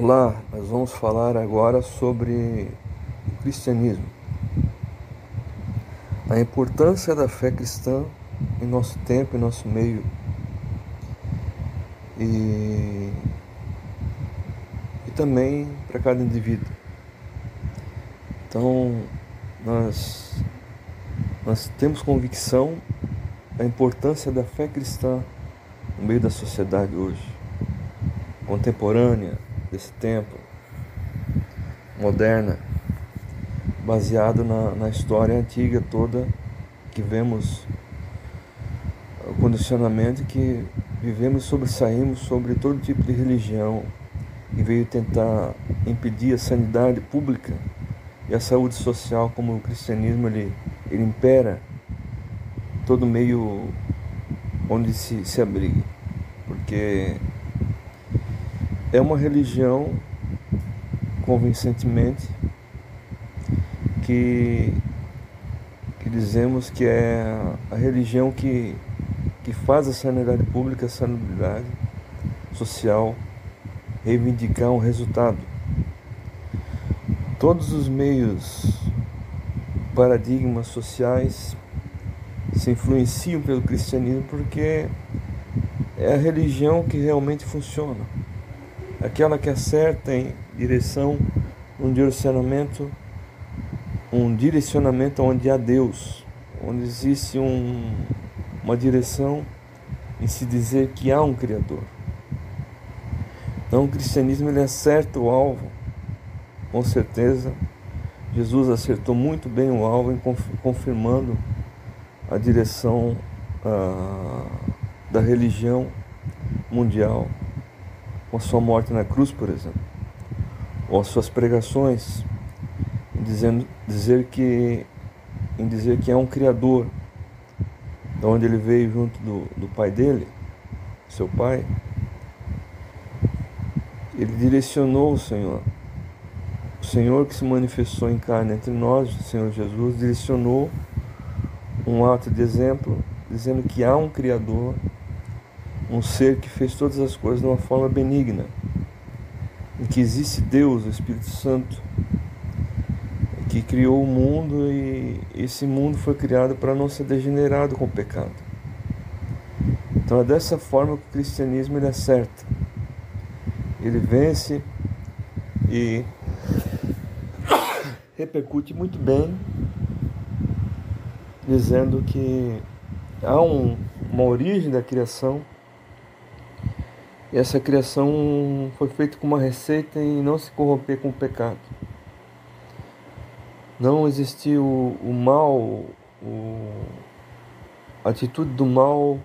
Olá, nós vamos falar agora sobre o cristianismo. A importância da fé cristã em nosso tempo, em nosso meio. E, e também para cada indivíduo. Então, nós, nós temos convicção da importância da fé cristã no meio da sociedade hoje, contemporânea, desse tempo, moderna, baseado na, na história antiga toda que vemos o condicionamento que vivemos sobressaímos sobre todo tipo de religião e veio tentar impedir a sanidade pública e a saúde social como o cristianismo ele, ele impera todo meio onde se, se abrigue porque é uma religião, convincentemente, que, que dizemos que é a religião que, que faz a sanidade pública, a sanidade social, reivindicar um resultado. Todos os meios, paradigmas sociais se influenciam pelo cristianismo porque é a religião que realmente funciona aquela que acerta em direção, um direcionamento, um direcionamento onde há Deus, onde existe um, uma direção em se dizer que há um Criador. Então o cristianismo ele acerta o alvo, com certeza. Jesus acertou muito bem o alvo em confirmando a direção ah, da religião mundial com a sua morte na cruz, por exemplo, ou as suas pregações, em dizendo, dizer que, em dizer que é um Criador, de onde ele veio junto do, do pai dele, seu pai, ele direcionou o Senhor. O Senhor que se manifestou em carne entre nós, o Senhor Jesus, direcionou um ato de exemplo, dizendo que há um Criador um ser que fez todas as coisas de uma forma benigna, em que existe Deus, o Espírito Santo, que criou o mundo e esse mundo foi criado para não ser degenerado com o pecado. Então é dessa forma que o cristianismo ele acerta. Ele vence e repercute muito bem, dizendo que há um, uma origem da criação e essa criação foi feita com uma receita em não se corromper com o pecado. Não existiu o mal, o, a atitude do mal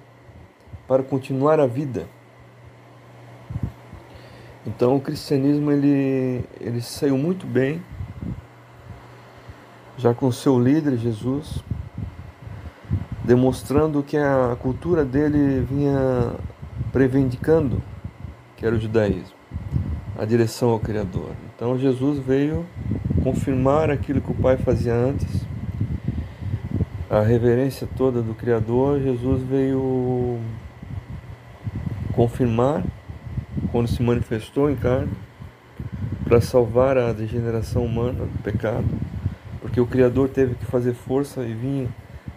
para continuar a vida. Então o cristianismo ele, ele saiu muito bem, já com seu líder Jesus, demonstrando que a cultura dele vinha prevendicando que era o judaísmo, a direção ao Criador. Então Jesus veio confirmar aquilo que o Pai fazia antes, a reverência toda do Criador. Jesus veio confirmar quando se manifestou em carne para salvar a degeneração humana do pecado, porque o Criador teve que fazer força e vir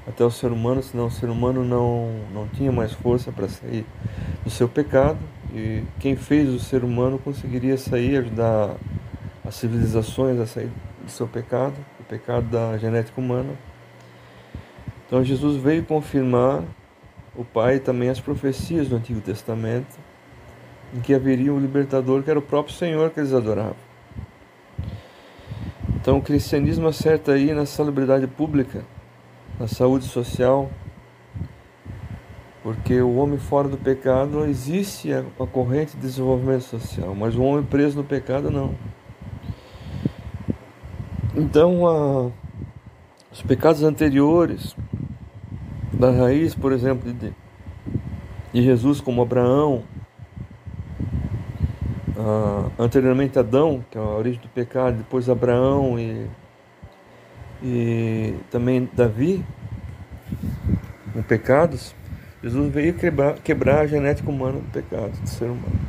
até o ser humano, senão o ser humano não, não tinha mais força para sair do seu pecado e quem fez o ser humano conseguiria sair, ajudar as civilizações a sair do seu pecado, o pecado da genética humana. Então Jesus veio confirmar o Pai e também as profecias do Antigo Testamento, em que haveria um libertador que era o próprio Senhor que eles adoravam. Então o cristianismo acerta aí na celebridade pública, na saúde social, porque o homem fora do pecado existe a, corrente de desenvolvimento social, mas o homem preso no pecado não. Então, a, os pecados anteriores da raiz, por exemplo, de, de Jesus, como Abraão, anteriormente Adão, que é a origem do pecado, depois Abraão e, e também Davi, com pecados, Jesus veio quebrar, quebrar a genética humana do pecado do ser humano.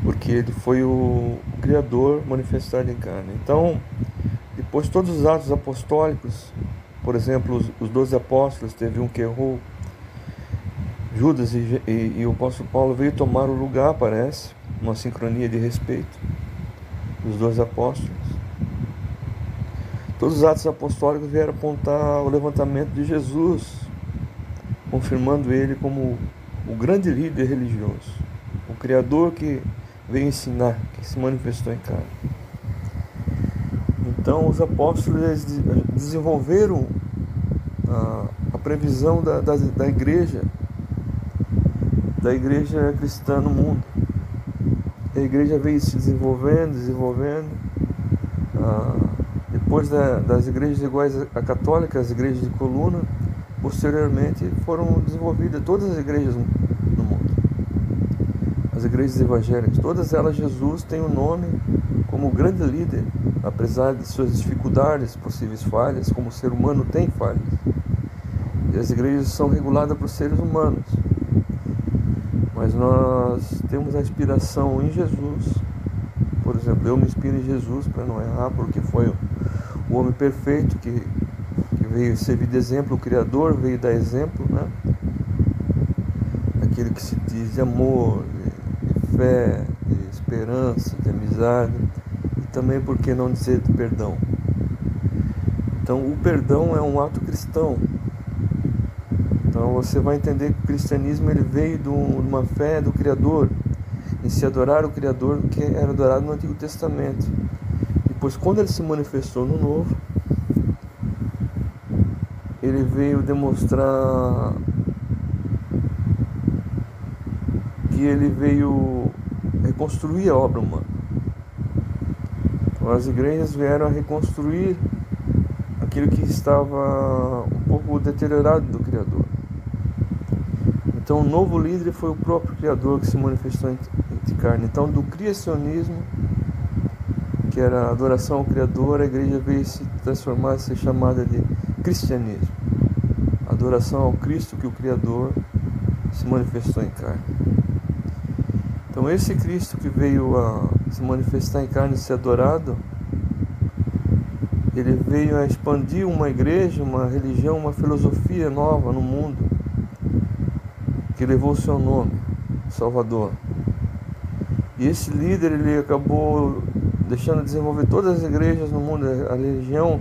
Porque que ele foi o, Criador manifestado em carne. Então, depois todos os atos apostólicos, por exemplo, os, 12 apóstolos, teve um que errou, Judas e, e, e, o apóstolo Paulo veio tomar o lugar, parece, uma sincronia de respeito dos dois apóstolos. Todos os atos apostólicos vieram apontar o levantamento de Jesus, confirmando ele como o grande líder religioso, o Criador que veio ensinar, que se manifestou em carne. Então, os apóstolos desenvolveram a, a previsão da, da, da igreja, da igreja cristã no mundo. A igreja veio se desenvolvendo, desenvolvendo. Ah, depois da, das igrejas iguais à católica, as igrejas de coluna, posteriormente foram desenvolvidas todas as igrejas no mundo. As igrejas evangélicas, todas elas Jesus tem o um nome como grande líder apesar de suas dificuldades, possíveis falhas, como o ser humano tem falhas. E as igrejas são reguladas por seres humanos. Mas nós temos a inspiração em Jesus. Por exemplo, eu me inspiro em Jesus para não errar, porque foi o homem perfeito que, que veio servir de exemplo, o Criador veio dar exemplo, né? Aquele que se diz de amor, de, de fé, de esperança, de amizade também por que não dizer perdão? Então, o perdão é um ato cristão. Então, você vai entender que o cristianismo ele veio de uma fé do Criador, em se adorar o Criador que era adorado no Antigo Testamento. Depois, quando ele se manifestou no Novo, ele veio demonstrar que ele veio reconstruir a obra humana. As igrejas vieram a reconstruir aquilo que estava um pouco deteriorado do Criador. Então, o novo líder foi o próprio Criador que se manifestou em carne. Então, do criacionismo, que era a adoração ao Criador, a igreja veio se transformar, ser chamada de cristianismo. Adoração ao Cristo que o Criador se manifestou em carne. Então, esse Cristo que veio a se manifestar em carne e ser adorado, ele veio a expandir uma igreja, uma religião, uma filosofia nova no mundo, que levou o seu nome, Salvador. E esse líder ele acabou deixando de desenvolver todas as igrejas no mundo, a religião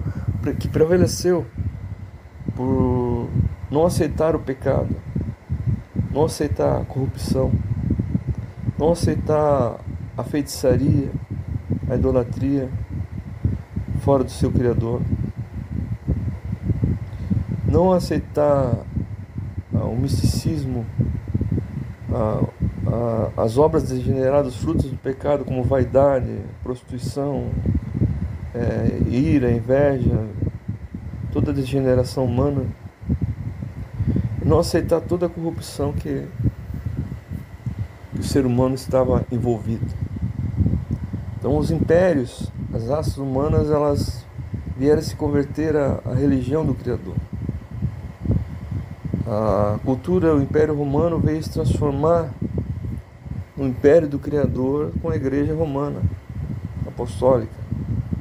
que prevaleceu por não aceitar o pecado, não aceitar a corrupção não aceitar a feitiçaria, a idolatria fora do seu Criador, não aceitar ah, o misticismo, ah, ah, as obras degeneradas, frutos do pecado, como vaidade, prostituição, é, ira, inveja, toda a degeneração humana, não aceitar toda a corrupção que o ser humano estava envolvido. Então os impérios, as raças humanas, elas vieram se converter à, à religião do Criador. A cultura, o Império Romano veio se transformar no Império do Criador com a Igreja Romana Apostólica.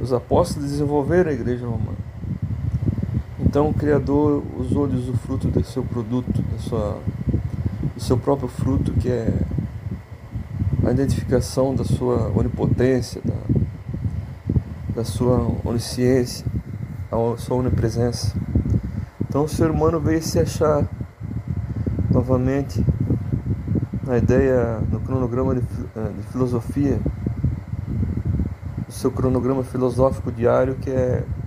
Os apóstolos desenvolveram a Igreja Romana. Então o Criador usou de usufruto do seu produto, da sua, do seu próprio fruto, que é a identificação da sua onipotência, da, da sua onisciência, a sua onipresença. Então o ser humano veio se achar novamente na ideia, no cronograma de, eh, de filosofia, o seu cronograma filosófico diário, que é o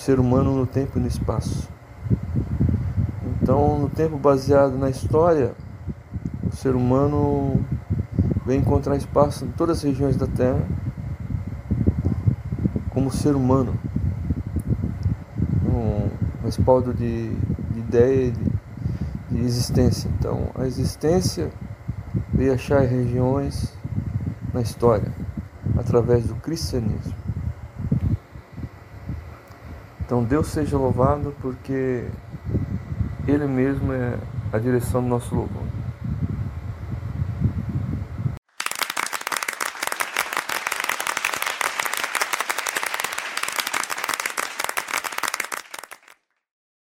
ser humano no tempo e no espaço. Então, no tempo baseado na história, o ser humano vem encontrar espaço em todas as regiões da Terra como ser humano, um respaldo de, de ideia de, de existência. Então, a existência veio achar regiões na história através do cristianismo. Então, Deus seja louvado porque Ele mesmo é a direção do nosso louvor.